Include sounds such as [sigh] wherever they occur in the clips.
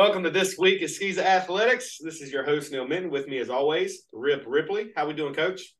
Welcome to this week at SCISA Athletics. This is your host Neil Minton. With me, as always, Rip Ripley. How we doing, Coach?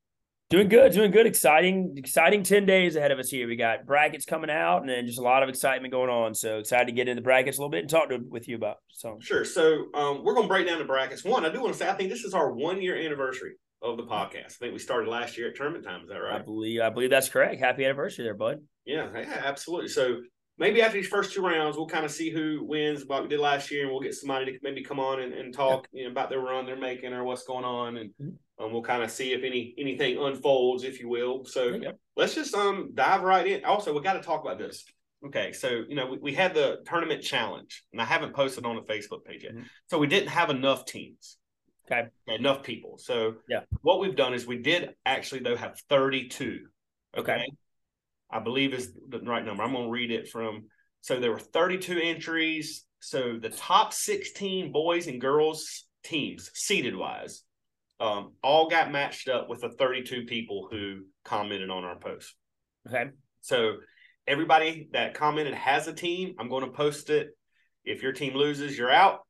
Doing good, doing good. Exciting, exciting ten days ahead of us here. We got brackets coming out, and then just a lot of excitement going on. So excited to get into the brackets a little bit and talk to with you about. So sure. So um, we're going to break down the brackets. One, I do want to say I think this is our one year anniversary of the podcast. I think we started last year at tournament time. Is that right? I believe I believe that's correct. Happy anniversary there, bud. Yeah, yeah, absolutely. So maybe after these first two rounds, we'll kind of see who wins, like we did last year, and we'll get somebody to maybe come on and, and talk you know, about their run they're making or what's going on, and mm-hmm. um, we'll kind of see if any anything unfolds, if you will. So yeah. let's just um dive right in. Also, we got to talk about this. Okay, so you know we, we had the tournament challenge, and I haven't posted on the Facebook page yet. Mm-hmm. So we didn't have enough teams. Okay. Enough people. So yeah, what we've done is we did actually though have 32. Okay. okay. I believe is the right number. I'm going to read it from. So there were 32 entries. So the top 16 boys and girls teams, seeded wise, um, all got matched up with the 32 people who commented on our post. Okay. So everybody that commented has a team. I'm going to post it. If your team loses, you're out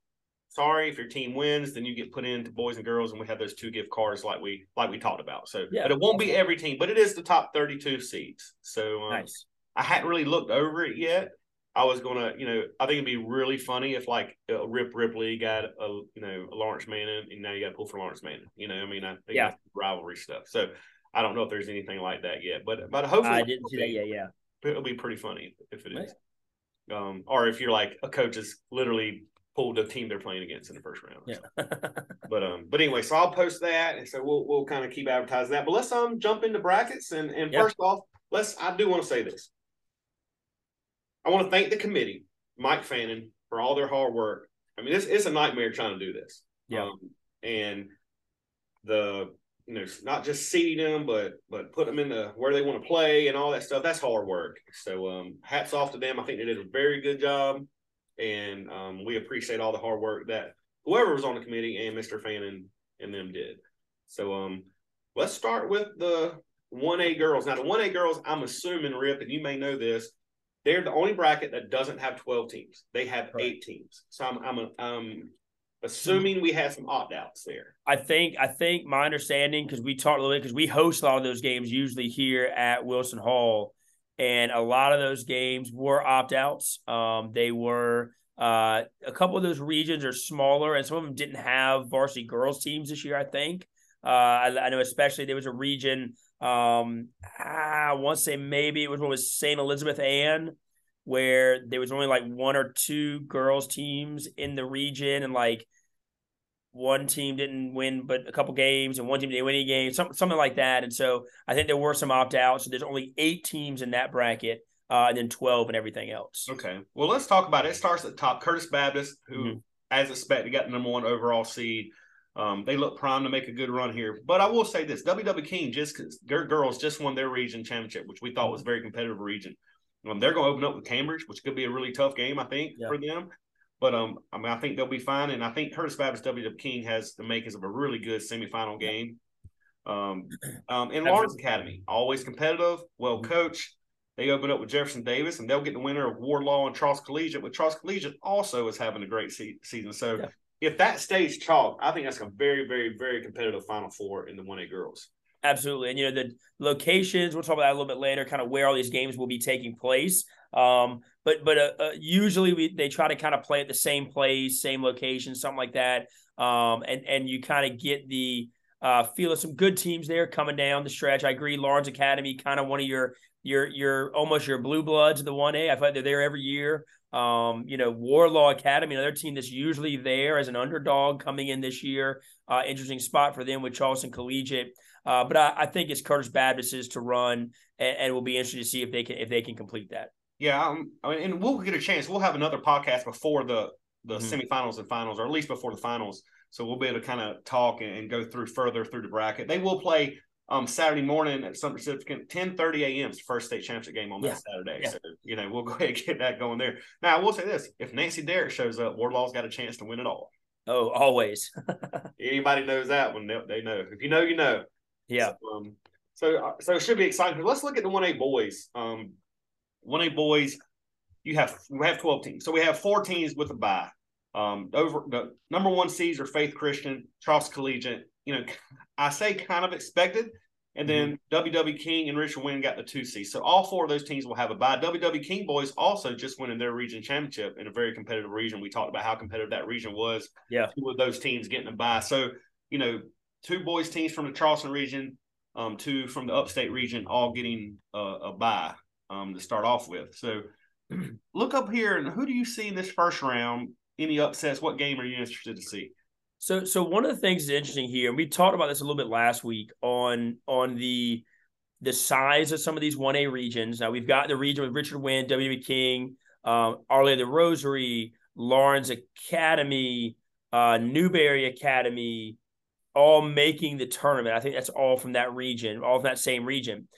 sorry if your team wins then you get put into boys and girls and we have those two gift cards like we like we talked about. So yeah but it won't be every team but it is the top 32 seeds. So um, nice. I hadn't really looked over it yet. I was gonna you know i think it'd be really funny if like uh, rip ripley got a you know a laurence manning and now you got to pull for laurence manning you know i mean i think yeah. rivalry stuff. So i don't know if there's anything like that yet but but hopefully i didn't see that yet yeah. it'll be pretty funny if it is. Um, or if you're like a coach is literally pulled the team they're playing against in the first round. Yeah. [laughs] but um, but anyway, so I'll post that, and so we'll we'll kind of keep advertising that. But let's um jump into brackets, and and first off, let's I do want to say this. I want to thank the committee, Mike Fannin, for all their hard work. I mean, it's it's a nightmare trying to do this. Yeah. Um, and the you know not just seeding them, but but put them in the where they want to play and all that stuff. That's hard work. So um, hats off to them. I think they did a very good job and um, we appreciate all the hard work that whoever was on the committee and Mr. Fannin and them did. So um, let's start with the one A girls. Now the one A girls, I'm assuming Rip, and you may know this, they're the only bracket that doesn't have 12 teams. They have eight teams. So I'm I'm um, assuming we had some opt outs there. I think I think my understanding because we talked a little bit because we host a lot of those games usually here at Wilson Hall and a lot of those games were opt outs. Um, they were uh, a couple of those regions are smaller, and some of them didn't have varsity girls teams this year. I think uh, I, I, know especially there was a region. Um, I want to say maybe it was what was Saint Elizabeth Ann, where there was only like one or two girls teams in the region, and like one team didn't win but a couple games and one team didn't win any games, something something like that. And so I think there were some opt outs. So there's only eight teams in that bracket, uh, and then twelve and everything else. Okay. Well, let's talk about it. It starts at the top. Curtis Baptist, who, mm-hmm. as expected, got the number one overall seed. Um, they look primed to make a good run here. But I will say this: WW King just girls just won their region championship, which we thought was a very competitive region. Um, they're going to open up with Cambridge, which could be a really tough game, I think, yeah. for them. But um, I mean, I think they'll be fine, and I think Curtis Baptist W. King has the makings of a really good semifinal game. Um, um, in Lawrence Academy, always competitive, well mm-hmm. coached. They open up with Jefferson Davis, and they'll get the winner of Wardlaw and Charles Collegiate. But Charles Collegiate also is having a great se- season. So yeah. if that stays chalk, I think that's a very, very, very competitive Final Four in the one A girls. Absolutely, and you know the locations. We'll talk about that a little bit later. Kind of where all these games will be taking place. Um, but but uh, uh, usually we they try to kind of play at the same place, same location, something like that. Um, and and you kind of get the uh, feel of some good teams there coming down the stretch. I agree. Lawrence Academy, kind of one of your your your almost your blue bloods of the one A. I feel like they're there every year. Um, you know, Wardlaw Academy, another team that's usually there as an underdog coming in this year. Uh, interesting spot for them with Charleston Collegiate. Uh, but I, I, think it's Curtis Baptist's to run, and, and we'll be interested to see if they can if they can complete that. Yeah, um, I mean, and we'll get a chance. We'll have another podcast before the the mm-hmm. semifinals and finals, or at least before the finals. So we'll be able to kind of talk and, and, go through further through the bracket. They will play um, Saturday morning at some significant 10 30 a.m. is first state championship game on yeah. that Saturday. Yeah. So, you know, we'll [laughs] go ahead and get that going there. Now, I will say this if Nancy Derrick shows up, Wardlaw's got a chance to win it all. Oh, always. [laughs] Anybody knows that one, they, they, know. If you know, you know. Yeah. So, um, so, uh, so it should be exciting. Let's look at the 1A boys. Um, 1A boys, you have we have 12 teams. So we have four teams with a bye. Um, over the number one seeds are Faith Christian, Charles Collegiate. You know, I say kind of expected. And then mm-hmm. WW King and Richard Winn got the two seeds. So all four of those teams will have a bye. WW King boys also just winning their region championship in a very competitive region. We talked about how competitive that region was. Yeah. Two of those teams getting a bye. So, you know, two boys teams from the Charleston region, um, two from the upstate region, all getting a, a bye um, to start off with. So [clears throat] look up here and who do you see in this first round? Any upsets? What game are you interested to see? So, so one of the things that's interesting here, and we talked about this a little bit last week on on the the size of some of these one A regions. Now we've got the region with Richard Winn, W. King, um, Our the Rosary, Lawrence Academy, uh, Newberry Academy, all making the tournament. I think that's all from that region, all from that same region.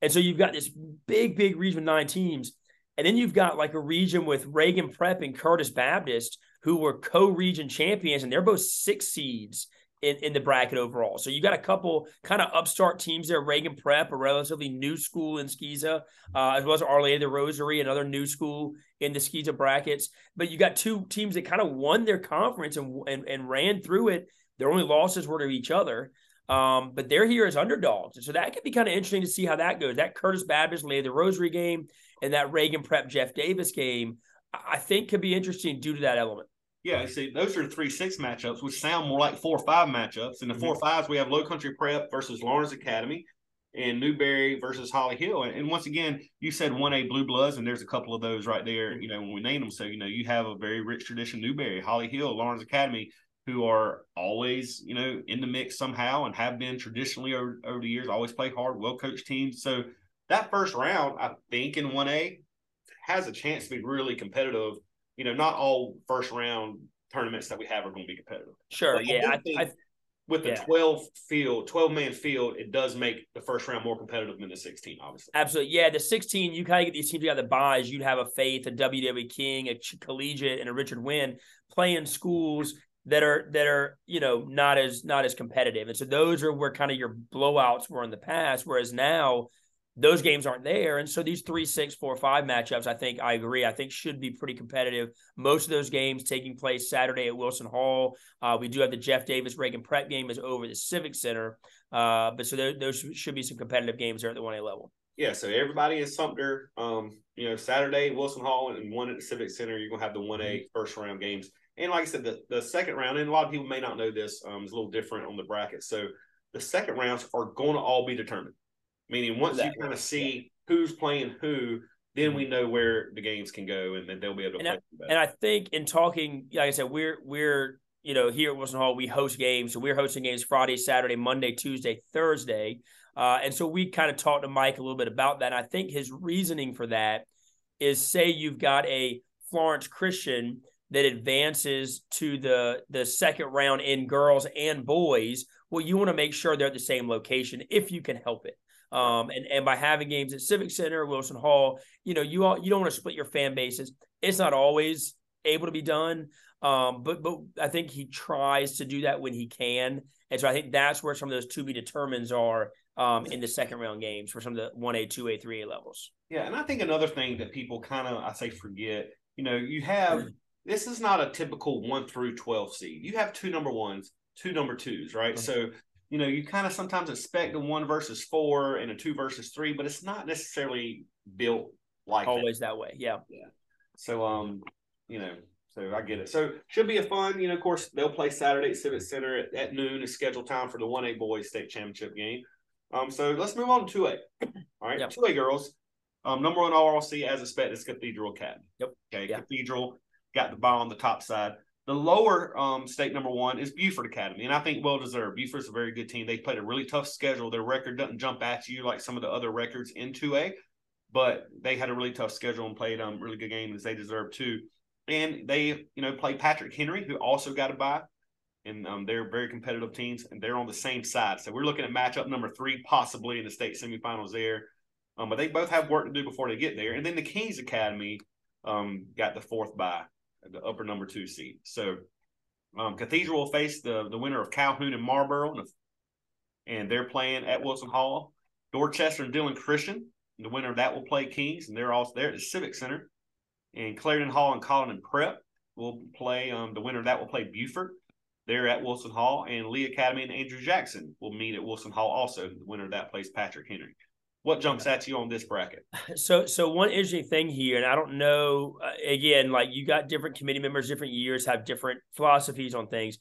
And so you've got this big, big region with nine teams. And then you've got like a region with Reagan Prep and Curtis Baptist who were co-region champions, and they're both six seeds in, in the bracket overall. So you've got a couple kind of upstart teams there. Reagan Prep, a relatively new school in SCISA, uh, as well as Our the Rosary, another new school in the SCISA brackets. But you got two teams that kind of won their conference and, and, and ran through it. Their only losses were to each other. Um, but they're here as underdogs. And so that could be kind of interesting to see how that goes. That Curtis Baptist Lady the Rosary game and that Reagan Prep Jeff Davis game I think could be interesting due to that element. Yeah, see, those are three six matchups, which sound more like four five matchups. In the mm-hmm. four fives, we have Low Country Prep versus Lawrence Academy, and Newberry versus Holly Hill. And, and once again, you said one A Blue Bloods, and there's a couple of those right there. You know, when we name them, so you know you have a very rich tradition. Newberry, Holly Hill, Lawrence Academy, who are always you know in the mix somehow and have been traditionally over, over the years. Always play hard, well coached teams. So that first round, I think in one A has a chance to be really competitive. You know, not all first round tournaments that we have are going to be competitive. Sure. But yeah. I, I, with the yeah. 12 field, 12 man field, it does make the first round more competitive than the 16, obviously. Absolutely. Yeah. The 16, you kind of get these teams together buys. You'd have a Faith, a WWE King, a Collegiate, and a Richard Winn playing schools that are that are you know not as not as competitive and so those are where kind of your blowouts were in the past whereas now those games aren't there. And so these three, six, four, five matchups, I think I agree. I think should be pretty competitive. Most of those games taking place Saturday at Wilson Hall. Uh, we do have the Jeff Davis Reagan Prep game is over the Civic Center. Uh, but so there, those should be some competitive games there at the 1A level. Yeah, so everybody in Sumter, um, you know, Saturday, Wilson Hall, and one at the Civic Center, you're going to have the 1A mm-hmm. first round games. And like I said, the, the second round, and a lot of people may not know this, um, is a little different on the bracket. So the second rounds are going to all be determined. Meaning, once exactly. you kind of see who's playing who, then we mm-hmm. know where the games can go, and then they'll be able to and. I, and I think in talking, like I said, we're we're you know here at Wilson Hall, we host games, so we're hosting games Friday, Saturday, Monday, Tuesday, Thursday, uh, and so we kind of talked to Mike a little bit about that. And I think his reasoning for that is, say you've got a Florence Christian that advances to the the second round in girls and boys. Well, you want to make sure they're at the same location if you can help it. Um, and and by having games at Civic Center, Wilson Hall, you know, you all you don't want to split your fan bases. It's not always able to be done. Um, but but I think he tries to do that when he can. And so I think that's where some of those to be determines are um, in the second round games for some of the one A, two A, three A levels. Yeah, and I think another thing that people kind of I say forget, you know, you have this is not a typical one through twelve seed. You have two number ones, two number twos, right? Mm-hmm. So you know, you kind of sometimes expect a one versus four and a two versus three, but it's not necessarily built like always that, that way. Yeah. Yeah. So, um, you know, so I get it. So should be a fun, you know, of course they'll play Saturday at Civic Center at, at noon is scheduled time for the 1A boys state championship game. Um, so let's move on to 2A. All right. Yep. 2A girls. Um, number one RLC as a expected is Cathedral Academy. Yep. Okay. Yep. Cathedral got the ball on the top side. The lower um, state number one is Beaufort Academy, and I think well deserved. Beaufort's a very good team. They played a really tough schedule. Their record doesn't jump at you like some of the other records in 2A, but they had a really tough schedule and played um really good games. They deserve too. And they, you know, play Patrick Henry, who also got a bye. And um, they're very competitive teams, and they're on the same side. So we're looking at matchup number three, possibly in the state semifinals there. Um, but they both have work to do before they get there. And then the Kings Academy um, got the fourth bye the upper number two seed. So um, Cathedral will face the the winner of Calhoun and Marlboro, and and they're playing at Wilson Hall. Dorchester and Dillon Christian, the winner of that will play Kings, and they're also there at the Civic Center. And Clarendon Hall and Colleton Prep will play. Um, the winner of that will play Beaufort. They're at Wilson Hall, and Lee Academy and Andrew Jackson will meet at Wilson Hall. Also, the winner of that plays Patrick Henry. What jumps at you on this bracket? So, so one interesting thing here, and I don't know. Uh, again, like you got different committee members, different years have different philosophies on things.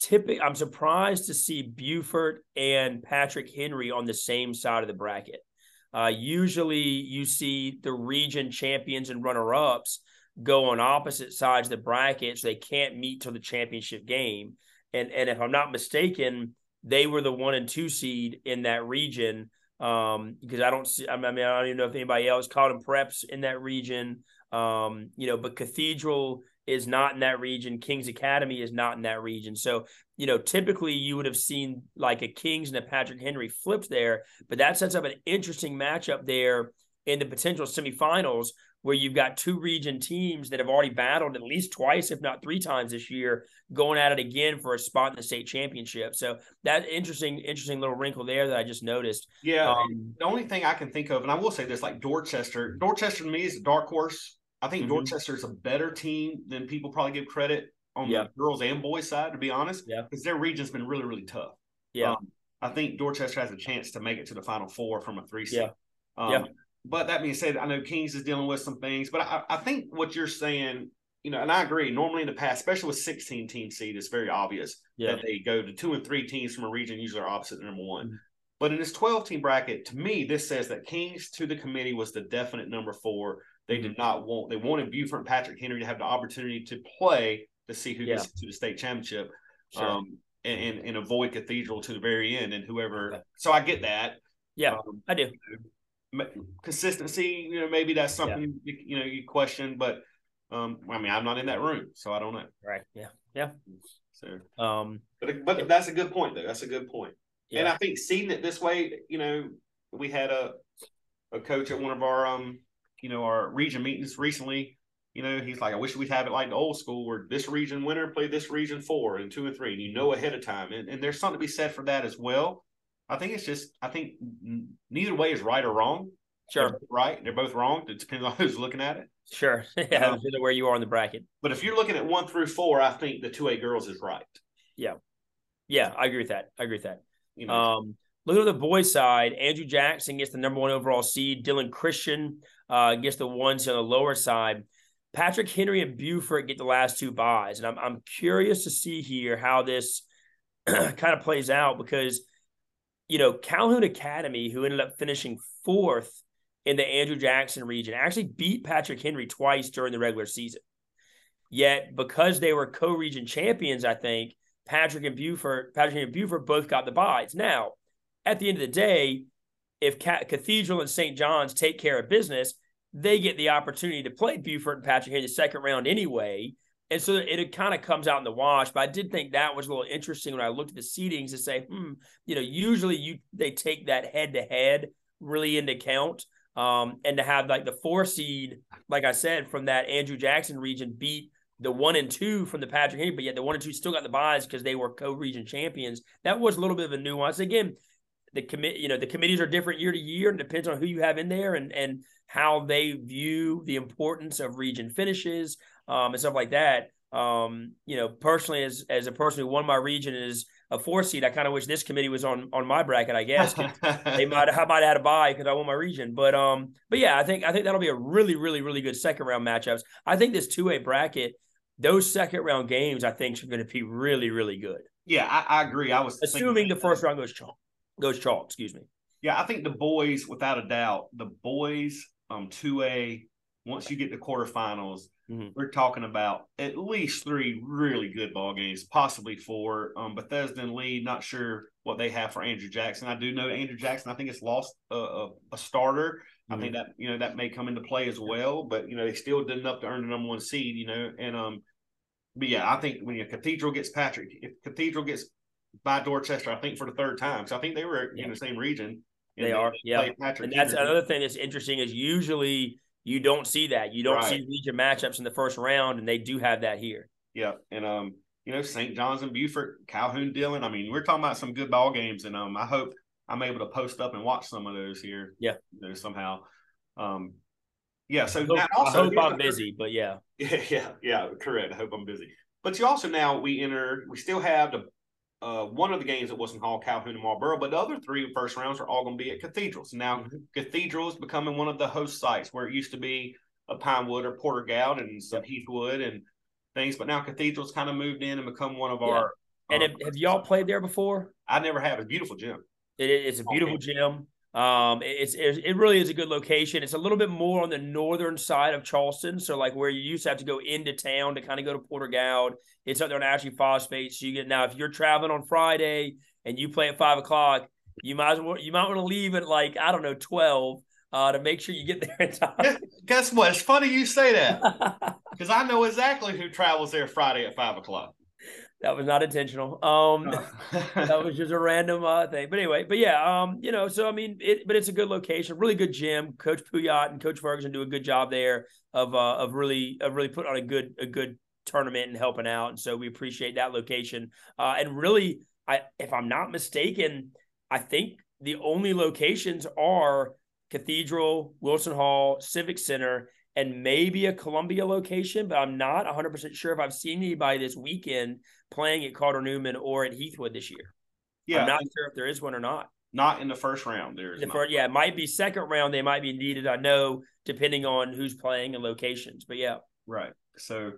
Typically, I'm surprised to see Beaufort and Patrick Henry on the same side of the bracket. Uh, usually, you see the region champions and runner-ups go on opposite sides of the bracket, so they can't meet till the championship game. And and if I'm not mistaken, they were the one and two seed in that region um, because I don't see. I mean, I don't even know if anybody else called them preps in that region. Um, you know, but Cathedral is not in that region. Kings Academy is not in that region. So, you know, typically you would have seen like a Kings and a Patrick Henry flipped there, but that sets up an interesting matchup there in the potential semifinals where you've got two region teams that have already battled at least twice, if not three times this year, going at it again for a spot in the state championship. So that interesting, interesting little wrinkle there that I just noticed. Yeah. Um, the only thing I can think of, and I will say this, like Dorchester, Dorchester to me is a dark horse. I think mm-hmm. Dorchester is a better team than people probably give credit on yeah. the girls and boys side, to be honest. Yeah. Because their region's been really, really tough. Yeah. Um, I think Dorchester has a chance to make it to the final four from a three seed. Yeah. Um, yeah but that being said, I know Kings is dealing with some things, but I, I, think what you're saying, you know, and I agree. Normally in the past, especially with 16 team seed, it's very obvious yeah. that they go to two and three teams from a region usually are opposite number one. Mm-hmm. But in this 12 team bracket, to me, this says that Kings to the committee was the definite number four. They did mm-hmm. not want they wanted Beaufort and Patrick Henry to have the opportunity to play to see who yeah. gets to the state championship. Sure. Um, and, and, avoid Cathedral to the very end, and whoever. So I get that. Yeah, um, I do. Consistency, you know, maybe that's something yeah. you, you, know you question, but um, I mean, I'm not in that room, so I don't know. Right. Yeah. Yeah. So, um, but but that's a good point, though. That's a good point. Yeah. And I think seeing it this way, you know, we had a a coach at one of our um, you know, our region meetings recently. You know, he's like, I wish we'd have it like the old school where this region winner played this region four and two and three, and you know ahead of time. And, and there's something to be said for that as well. I think it's just I think neither way is right or wrong. Sure, they're right. They're both wrong. It depends on [laughs] who's looking at it. Sure, [laughs] yeah, um, where you are in the bracket. But if you're looking at one through four, I think the two A girls is right. Yeah, yeah, I agree with that. I agree with that. You know. Um, look at the boys' side. Andrew Jackson gets the number one overall seed. Dillon Christian uh, gets the ones on the lower side. Patrick Henry and Beaufort get the last two byes, and I'm I'm curious to see here how this [clears throat] kind of plays out because you know, Calhoun Academy, who ended up finishing fourth in the Andrew Jackson region, actually beat Patrick Henry twice during the regular season. Yet, because they were co-region champions, I think Patrick and Beaufort, Patrick and Beaufort both got the byes. Now, at the end of the day, if Cathedral and St. John's take care of business, they get the opportunity to play Beaufort and Patrick Henry the second round anyway. And so it, kind of comes out in the wash. But I did think that was a little interesting when I looked at the seedings to say, hmm, you know, usually you they take that head to head really into count. Um, and to have like the four seed, like I said, from that Andrew Jackson region beat the one and two from the Patrick Henry, but yet the one and two still got the byes because they were co-region champions. That was a little bit of a nuance. Again, the commit, you know, the committees are different year to year, and depends on who you have in there and and how they view the importance of region finishes um, and stuff like that. Um, you know, personally, as as a person who won my region is a four seed, I kind of wish this committee was on on my bracket. I guess they [laughs] might I might have had a buy because I won my region, but um, but yeah, I think I think that'll be a really really really good second round matchups. I think this two A bracket, those second round games, I think are going to be really really good. Yeah, I, I agree. I was assuming the first round goes chalk, goes chalk. Excuse me. Yeah, I think the boys, without a doubt, the boys, um, two A. Once you get to quarterfinals, Mm-hmm. We're talking about at least three really good ball games, possibly four. Um, Bethesda and Lee, not sure what they have for Andrew Jackson. I do know Andrew Jackson. I think it's lost a, a, a starter. Mm-hmm. I think that you know that may come into play as well. But you know they still did enough to earn the number one seed. You know, and um, but yeah, I think when your Cathedral gets Patrick, if Cathedral gets by Dorchester, I think for the third time. So I think they were yeah. in the same region. They are, yeah. Patrick and that's another thing that's interesting is usually you don't see that. You don't right. see region matchups in the first round, and they do have that here. Yeah, and um, you know, St. John's and Beaufort, Calhoun, Dillon. I mean, we're talking about some good ball games, and um, I hope I'm able to post up and watch some of those here. Yeah, you know, somehow. Um, Yeah. So I hope, also, I hope I'm busy, but yeah. Yeah, [laughs] yeah, yeah, correct. I hope I'm busy. But you also now we enter. We still have the uh, one of the games at Wilson Hall, Calhoun, and Marlboro, but the other three first rounds are all going to be at cathedrals. Now, Mhm. Cathedral is becoming one of the host sites where it used to be a Pinewood or Porter-Gaud and some Heathwood and things, but now Cathedral's kind of moved in and become one of Yeah. our. And um, have, have y'all played there before? I never have. It's a beautiful gym. It, it's a beautiful gym. Um, it- it's, it's it really is a good location. It's a little bit more on the northern side of Charleston, so like where you used to have to go into town to kind of go to Porter-Gaud. It's up there on Ashley Phosphate. So you get now if you're traveling on Friday and you play at five o'clock, you might as well you might want to leave at like I don't know twelve uh, to make sure you get [laughs] there in time. Guess, guess what? It's funny you say that [laughs] because I know exactly who travels there Friday at five o'clock. That was not intentional. Um, [laughs] that was [laughs] just a random uh, thing. But anyway, but yeah, um, you know, so I mean, it, but it's a good location, really good gym. Coach Puyat and Coach Ferguson do a good job there of uh, of really of really putting on a good a good tournament and helping out. And so we appreciate that location. Uh, and really, I if I'm not mistaken, I think the only locations are Cathedral, Wilson Hall, Civic Center, and maybe a Columbia location, but I'm not 100% sure if I've seen anybody this weekend playing at Cardinal Newman or at Heathwood this year. yeah, I'm not sure if there is one or not. not in the first round. There's The first, yeah, it might be second round. They might be needed. I know, depending on who's playing and locations. But yeah, Right. So,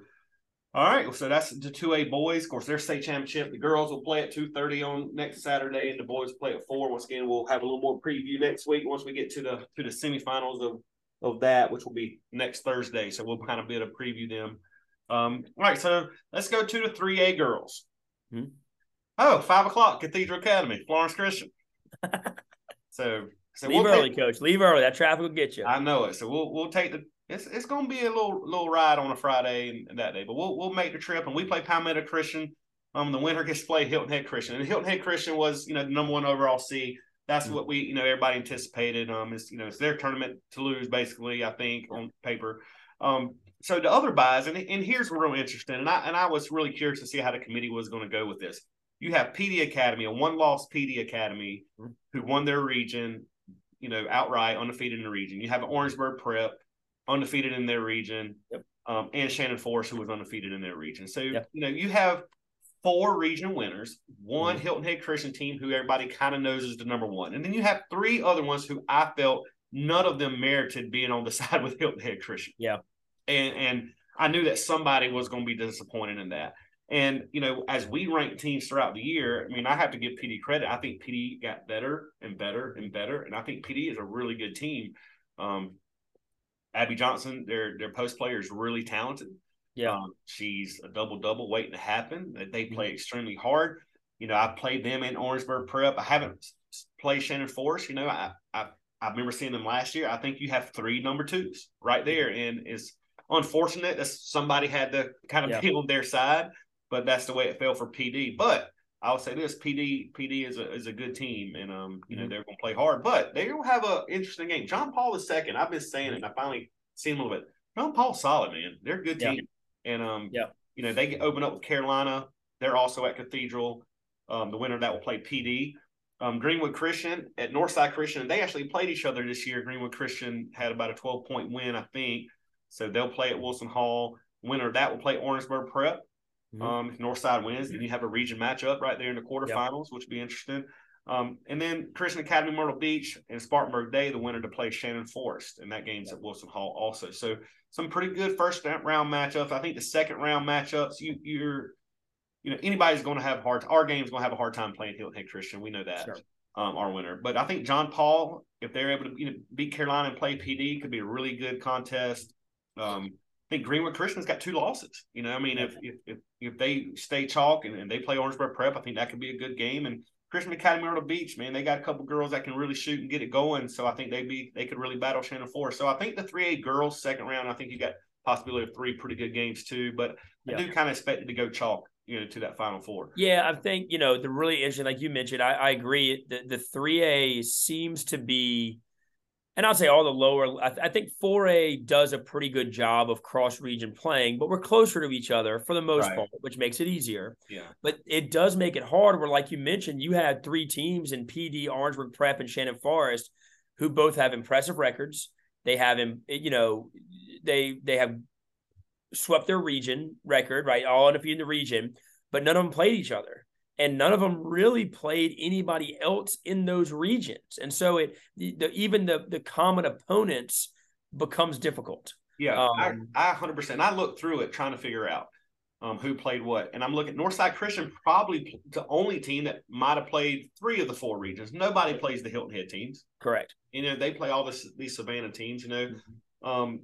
all right. So that's the two A boys. Of course, their state championship. The girls will play at two thirty on next Saturday, and the boys play at four. Once again, we'll have a little more preview next week once we get to the to the semifinals of of that, which will be next Thursday. So we'll kind of be able to preview them. Um, all right. So let's go two to the three A girls. Hmm. Oh, five o'clock, Cathedral Academy, Florence Christian. [laughs] so, so leave we'll early, coach. Leave early. That traffic will get you. I know it. So we'll we'll take the it's it's gonna be a little little ride on a Friday and, and that day, but we'll we'll make the trip and we play Palmetto Christian. Um, the winner gets to play Hilton Head Christian, and Hilton Head Christian was you know the number one overall seed. That's Mhm. what we you know everybody anticipated. Um, is you know it's their tournament to lose basically. I think on paper. Um, so the other buys and and here's real interesting, and I and I was really curious to see how the committee was going to go with this. You have PD Academy, a one loss PD Academy, Mhm. who won their region, you know, outright undefeated in the region. You have Orangeburg Prep, undefeated in their region, Yep. um, and Shannon Forest, who was undefeated in their region. So Yep. you know, you have four region winners, one Mhm. Hilton Head Christian team who everybody kind of knows is the number one, and then you have three other ones who I felt none of them merited being on the [laughs] side with Hilton Head Christian. Yeah. and and I knew that somebody was going to be disappointed in that. And you know, as we rank teams throughout the year, I mean, I have to give PD credit. I think PD got better and better and better, and I think PD is a really good team. Um, Abby Johnson, their their post player is really talented. Yeah. Um, she's a double double waiting to happen. They- They play extremely hard. You know, I played them in Orangeburg Prep. I haven't played Shannon Forest. You know, I, I I remember seeing them last year. I think you have three number twos right there, and it's unfortunate that somebody had to kind of Yeah. [laughs] be on their side, but that's the way it fell for PD. But I'll say this: PD PD is a is a good team, and um, you know Mhm. they're going to play hard, but they will have a interesting game. John Paul is second. I've been saying it, and I finally seen him a little bit. John Paul's solid, man. They're a good Yeah. team, and um, Yeah. you know they get open up with Carolina. They're also at Cathedral. Um, the winner of that will play PD. Um, Greenwood Christian at Northside Christian. And they actually played each other this year. Greenwood Christian had about a 12 point win, I think. So they'll play at Wilson Hall. Winner of that will play Orangeburg Prep. Mhm. Um, if Northside wins, then you have a region matchup right there in the quarterfinals, which would be interesting. Um, and then Christian Academy Myrtle Beach and Spartanburg Day, the winner to play Shannon Forest, and that game's at Wilson Hall also. So some pretty good first round matchups. I think the second round matchups, you you're you know anybody's going to have hard. Our game's going to have a hard time playing Hilton Head Christian. We know that Sure. um, our winner. But I think John Paul, if they're able to you know, beat Carolina and play PD, could be a really good contest. Um, I think Greenwood Christian's got two losses. You know, I mean, if if if, if they stay chalk and, and they play Orangeburg Prep, I think that could be a good game. And Christian Academy Myrtle Beach, man, they got a couple girls that can really shoot and get it going. So I think they'd be they could really battle Shannon Four. So I think the three A girls second round, I think you got possibility of three pretty good games too. But Yeah. I do kind of expect it to go chalk, you know, to that final four. Yeah, I think you know the really interesting, like you mentioned. I, I agree. The the three A seems to be, and I'll say all the lower. I, I think four A does a pretty good job of cross region playing, but we're closer to each other for the most Right. part, which makes it easier. Yeah. But it does make it hard. Where, like you mentioned, you had three teams in PD, Orangeburg Prep, and Shannon Forest, who both have impressive records. They have you know, they they have swept their region record, right? All undefeated in the region, but none of them played each other. And none of them really played anybody else in those regions. And so it the, even the the common opponents becomes difficult. Yeah, um, I, I 100%. I looked through it trying to figure out um, who played what. And I'm looking Northside Christian, probably the only team that might have played three of the four regions. Nobody plays the Hilton Head teams. Correct. You know, they play all this, these Savannah teams, you know. Mm-hmm. Um,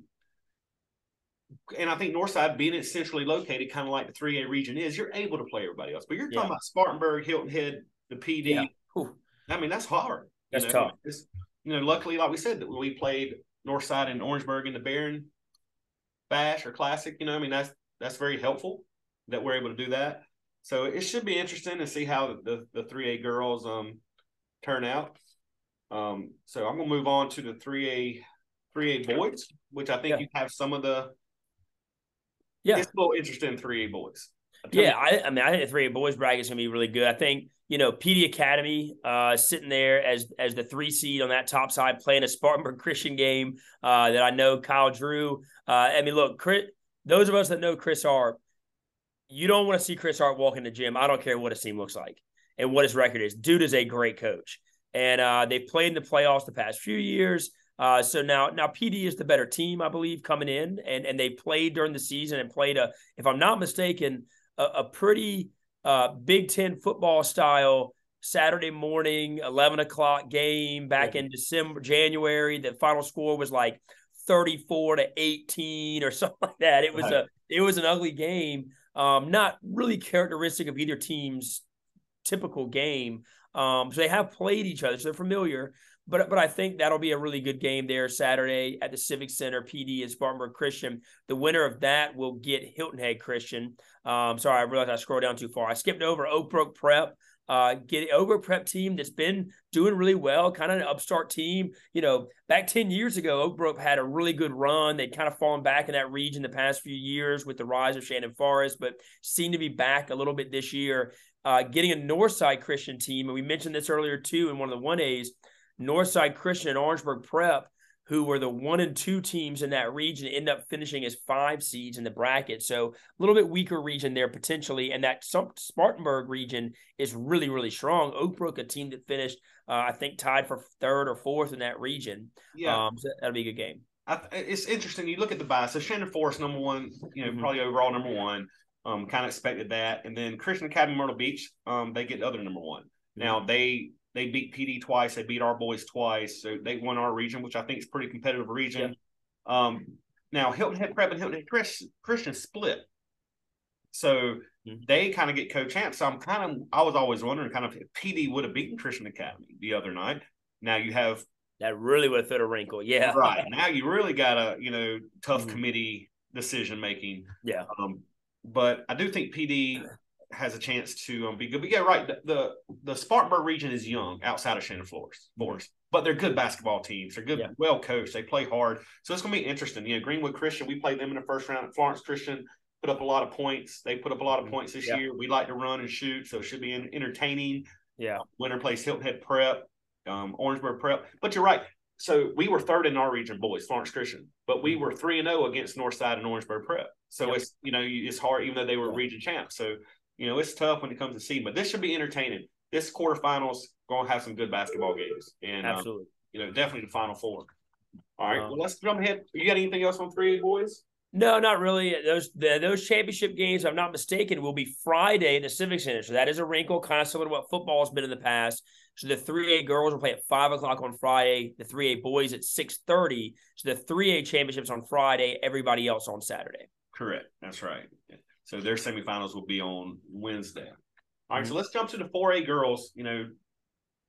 and I think Northside being centrally located, kind of like the 3A region is, you're able to play everybody else. But you're talking yeah. about Spartanburg, Hilton Head, the PD. Yeah. I mean, that's hard. That's you know? tough. It's, you know, luckily, like we said, that we played Northside and Orangeburg in the Barron Bash or Classic, you know, I mean, that's that's very helpful that we're able to do that. So it should be interesting to see how the the three A girls um turn out. Um, so I'm gonna move on to the three A three A boys, which I think yeah. you have some of the yeah. It's a little interesting in three A boys. Yeah, I, I, mean, I think the three A boys bracket is gonna be really good. I think you know PD Academy uh, sitting there as as the three seed on that top side, playing a Spartanburg [laughs] Christian game uh, that I know Kyle Drew. Uh, I mean, look, Chris, those of us that know Chris Hart, you don't want to see Chris Hart walk in the gym. I don't care what his team looks like and what his record is. Dude is a great coach, and uh, they've played in the playoffs the past few years. Uh, so now, now PD is the better team, I believe, coming in, and and they played during the season and played a, if I'm not mistaken, a, a pretty uh, Big Ten football style Saturday morning, 11 o'clock game back in December, January. The final score was like 34 to 18 or [laughs] something like that. It was right. a it was an ugly game. Um, not really characteristic of either team's typical game. Um, so they have played each other, so they're familiar. But but I think that'll be a really good game there Saturday at the Civic Center. PD is Spartanburg Christian. The winner of that will get Hilton Head Christian. Um, sorry, I realized I scrolled down too far. I skipped over Oak Brook Prep uh, get Ogre Prep team that's been doing really well, kind of an upstart team. You know, back 10 years ago, Oak Brook had a really good run. They'd kind of fallen back in that region the past few years with the rise of Shannon Forest, but seem to be back a little bit this year. Uh, getting a Northside Christian team, and we mentioned this earlier too in one of the 1As, Northside Christian and Orangeburg Prep who were the one and two teams in that region, end up finishing as five seeds in the bracket. So a little bit weaker region there potentially. And that Spartanburg region is really, really strong. Oakbrook, a team that finished, uh, I think, tied for third or fourth in that region. Yeah. Um, so that'll be a good game. it's interesting. You look at the bias. So Shannon Forest, number one, you know, mm-hmm. probably overall number one. Um, kind of expected that. And then Christian Academy Myrtle Beach, um, they get the other number one. Now they they beat PD twice. They beat our boys twice. So they won our region, which I think is pretty competitive region. Yeah. Um, now Hilton Head Prep and Hilton Head Chris, Christian split. So mm-hmm. they kind of get co-champs. So I'm kind of I was always wondering kind of if PD would have beaten Christian Academy the other night. Now you have that really would fit a wrinkle. Yeah. Right. Now you really got a, you know, tough mm-hmm. committee decision making. Yeah. Um, but I do think PD has a chance to um, be good. But yeah, right. The, the, the Spartanburg region is young outside of Shannon Flores, Forest, but they're good basketball teams. They're good, yeah. well coached. They play hard, so it's going to be interesting. You know, Greenwood Christian, we played them in the first round. Florence Christian put up a lot of points. They put up a lot of mm-hmm. points this yeah. year. We like to run and shoot, so it should be entertaining. Yeah, winner plays Hilton Head Prep, um, Orangeburg Prep. But you're right. So we were third in our region, boys, Florence Christian, but we mm-hmm. were three and zero oh against Northside and Orangeburg Prep. So yep. it's you know it's hard, even though they were region champs. So you know, it's tough when it comes to seed, but this should be entertaining. This quarterfinals going to have some good basketball games, and um, absolutely, um, you know, definitely the final four. All right, um, well, let's jump ahead. You got anything else on three boys? No, not really. Those the, those championship games, I'm not mistaken, will be Friday in the Civic Center. So that is a wrinkle, kind of similar to what football has been in the past. So the 3A girls will play at five o'clock on Friday. The 3A boys at 6:30. So the 3A championships on Friday. Everybody else on Saturday. Correct. That's right. So their semifinals will be on Wednesday. All right, mm-hmm. so let's jump to the 4A girls. You know,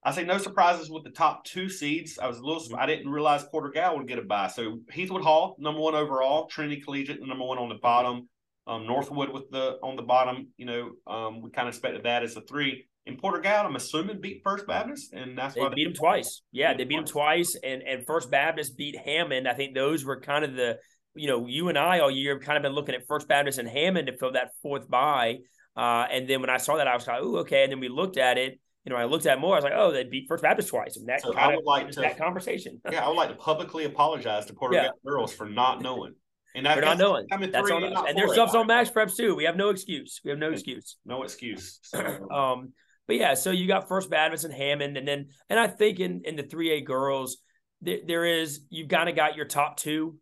I say no surprises with the top two seeds. I was a little, mm-hmm. I didn't realize Porter-Gaud would get a bye. So Heathwood Hall, number one overall, Trinity Collegiate, number one on the bottom. Um, Northwood with the on the bottom. You know, um, we kind of expected that as a three. In Porter-Gaud, I'm assuming beat First Baptist, and that's they why they beat them twice. Yeah, they beat them twice, and and First Baptist beat Hammond. I think those were kind of the you know, you and I all year have kind of been looking at First Baptist and Hammond to fill that fourth bye. Uh, and then when I saw that, I was like, oh, okay. And then we looked at it, you know, I looked at more. I was like, oh, they beat First Baptist twice, and that so kind of like to, that conversation. yeah, I would like to publicly apologize to Porter yeah. girls for not knowing. And we're not knowing. I That's on us. And there's stuff's on MaxPreps too. We have no excuse. We have no excuse. No excuse. [clears throat] So. um, but yeah, so you got First Baptist and Hammond, and then and I think in in the three A girls, there, there is you've kind of got your top two,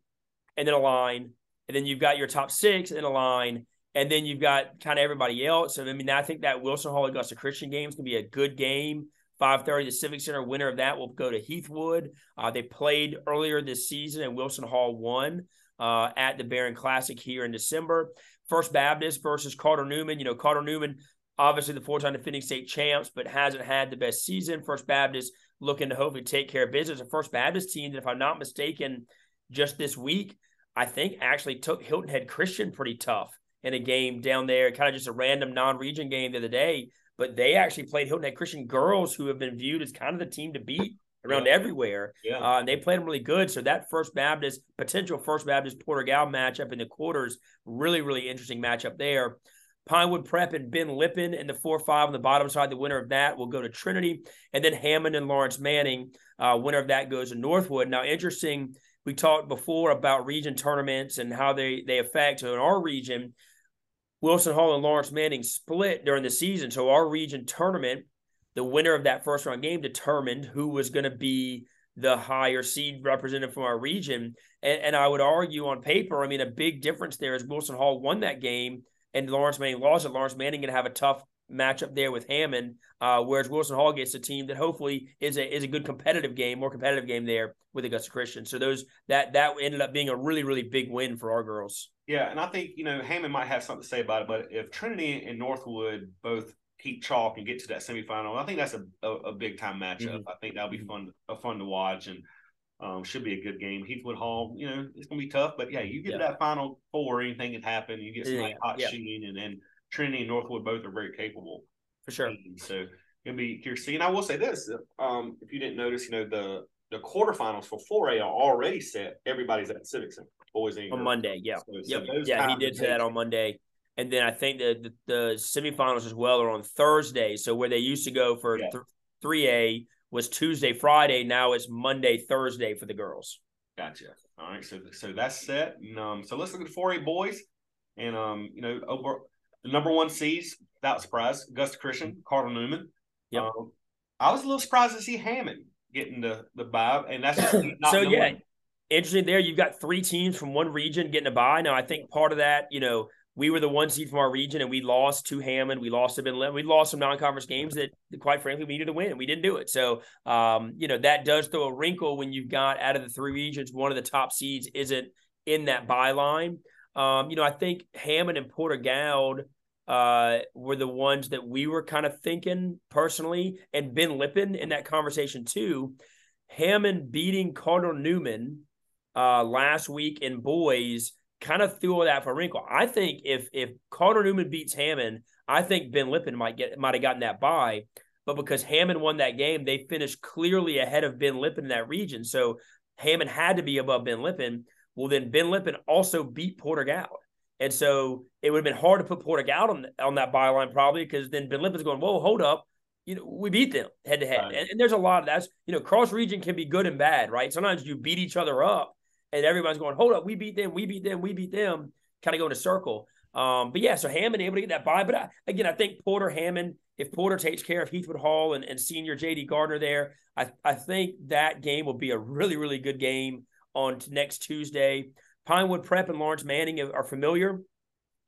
and then a line, and then you've got your top six and a line, and then you've got kind of everybody else. So I mean, I think that Wilson Hall Augusta Christian game is going to be a good game. 5:30, the Civic Center winner of that will go to Heathwood. Uh, they played earlier this season, and Wilson Hall won uh, at the Barron Classic here in December. First Baptist versus Cardinal Newman. You know, Cardinal Newman obviously the four-time defending state champs, but hasn't had the best season. First Baptist looking to hopefully take care of business. A First Baptist team that, if I'm not mistaken, just this week, I think actually took Hilton Head Christian pretty tough in a game down there, kind of just a random non-region game the other day. But they actually played Hilton Head Christian girls, who have been viewed as kind of the team to beat around yeah. everywhere. Yeah. Uh, and they played them really good. So that First Baptist, potential First Baptist Porter-Gaud matchup in the quarters, really, really interesting matchup there. Pinewood Prep and Ben Lippen in the 4 5 on the bottom side. The winner of that will go to Trinity. And then Hammond and Laurence Manning, uh, winner of that goes to Northwood. Now, interesting, we talked before about region tournaments and how they, they affect. So in our region, Wilson Hall and Laurence Manning split during the season. So our region tournament, the winner of that first round game determined who was going to be the higher seed representative from our region. And, and I would argue on paper, I mean, a big difference there is Wilson Hall won that game and Laurence Manning lost it. Laurence Manning going to have a tough matchup there with Hammond, uh, whereas Wilson Hall gets a team that hopefully is a is a good competitive game, more competitive game there with Augusta Christian. So those that that ended up being a really really big win for our girls. Yeah, and I think you know Hammond might have something to say about it, but if Trinity and Northwood both keep chalk and get to that semifinal, I think that's a a, a big time matchup. Mm-hmm. I think that'll be fun a fun to watch and. Um, should be a good game. Heathwood Hall, you know, it's gonna be tough, but yeah, you get yeah. that final four, anything can happen. You get some yeah. hot yeah. shooting, and then Trinity and Northwood both are very capable for sure. So it'll be curious. And I will say this: um, if you didn't notice, you know the the quarterfinals for 4A are already set. Everybody's at Civic Center, boys and on Monday. Yeah, so, yep. so yeah, he did say that on Monday. And then I think the, the, the semifinals as well are on Thursday. So where they used to go for three A was Tuesday, Friday. Now it's Monday, Thursday for the girls. Gotcha. All right. So so that's set. And, um, so let's look at the 4A boys. And um, you know, over the number one seeds, without surprise, Augusta Christian, Cardinal Newman. Yep. Um, I was a little surprised to see Hammond getting the the bye, and that's [coughs] so yeah. Interesting there. You've got three teams from one region getting a bye. Now, I think part of that, you know, we were the one seed from our region and we lost to Hammond. We lost to Ben We lost some non-conference games that, quite frankly, we needed to win. And we didn't do it. So, um, you know, that does throw a wrinkle when you've got out of the three regions, one of the top seeds isn't in that byline. Um, you know, I think Hammond and Porter-Gaud uh, were the ones that we were kind of thinking personally, and Ben Lippen in that conversation too. Hammond beating Cardinal Newman uh, last week in boys – kind of threw all that for a wrinkle. I think if if Cardinal Newman beats Hammond, I think Ben Lippen might get might have gotten that bye. But because Hammond won that game, they finished clearly ahead of Ben Lippen in that region. So Hammond had to be above Ben Lippen. Well, then Ben Lippen also beat Porter-Gaud. And so it would have been hard to put Porter-Gaud on, on that byline probably because then Ben Lippen's going, whoa, hold up. You know, we beat them head to head. And there's a lot of that's, you know, cross region can be good and bad, right? Sometimes you beat each other up and everybody's going, hold up, we beat them, we beat them, we beat them, kind of go in a circle. Um, but yeah, so Hammond able to get that bye. But I, again, I think Porter Hammond, if Porter takes care of Heathwood Hall and, and senior JD Gardner there, I, I think that game will be a really, really good game on next Tuesday. Pinewood Prep and Laurence Manning are familiar.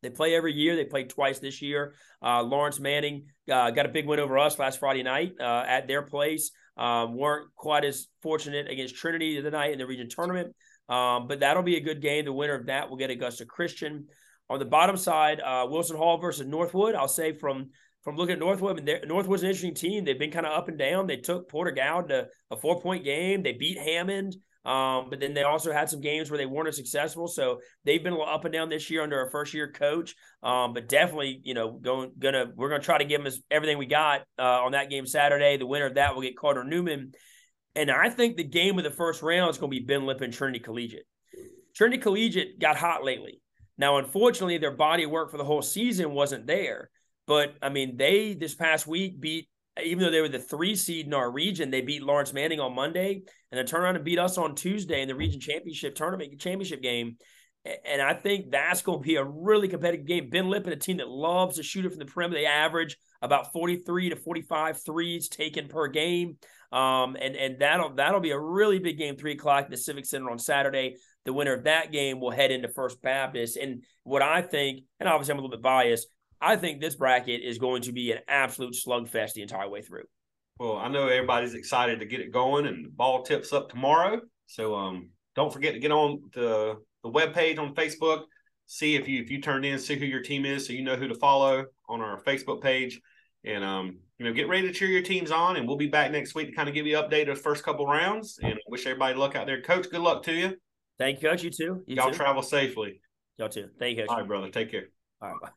They play every year. They played twice this year. Uh, Laurence Manning uh, got a big win over us last Friday night uh, at their place. Um, weren't quite as fortunate against Trinity the night in the region tournament. Um, but that'll be a good game. The winner of that will get Augusta Christian. On the bottom side, uh, Wilson Hall versus Northwood. I'll say from from looking at Northwood, and Northwood's an interesting team. They've been kind of up and down. They took Porter-Gaud to a four point game. They beat Hammond. Um, but then they also had some games where they weren't as successful. So they've been a little up and down this year under a first year coach. Um, but definitely, you know, going gonna we're gonna try to give them everything we got uh, on that game Saturday. The winner of that will get Cardinal Newman. And I think the game of the first round is going to be Ben Lippen Trinity Collegiate. Trinity Collegiate got hot lately. Now, unfortunately, their body work for the whole season wasn't there. But I mean, they this past week beat even though they were the three seed in our region, they beat Laurence Manning on Monday and then turn around and beat us on Tuesday in the region championship tournament championship game. And I think that's going to be a really competitive game. Ben Lippen, a team that loves to shoot it from the perimeter, they average about 43 to 45 threes taken per game. Um, and and that'll that'll be a really big game, three o'clock at the Civic Center on Saturday. The winner of that game will head into First Baptist. And what I think, and obviously I'm a little bit biased, I think this bracket is going to be an absolute slugfest the entire way through. Well, I know everybody's excited to get it going, and the ball tips up tomorrow. So um, don't forget to get on the the web page on Facebook. See if you if you turned in, see who your team is, so you know who to follow on our Facebook page, and um, you know get ready to cheer your teams on. And we'll be back next week to kind of give you an update of the first couple rounds. And wish everybody luck out there, Coach. Good luck to you. Thank you, Coach. You too. You all travel safely. Y'all too. Thank you, Coach. All right, brother. Take care. All right. Bye.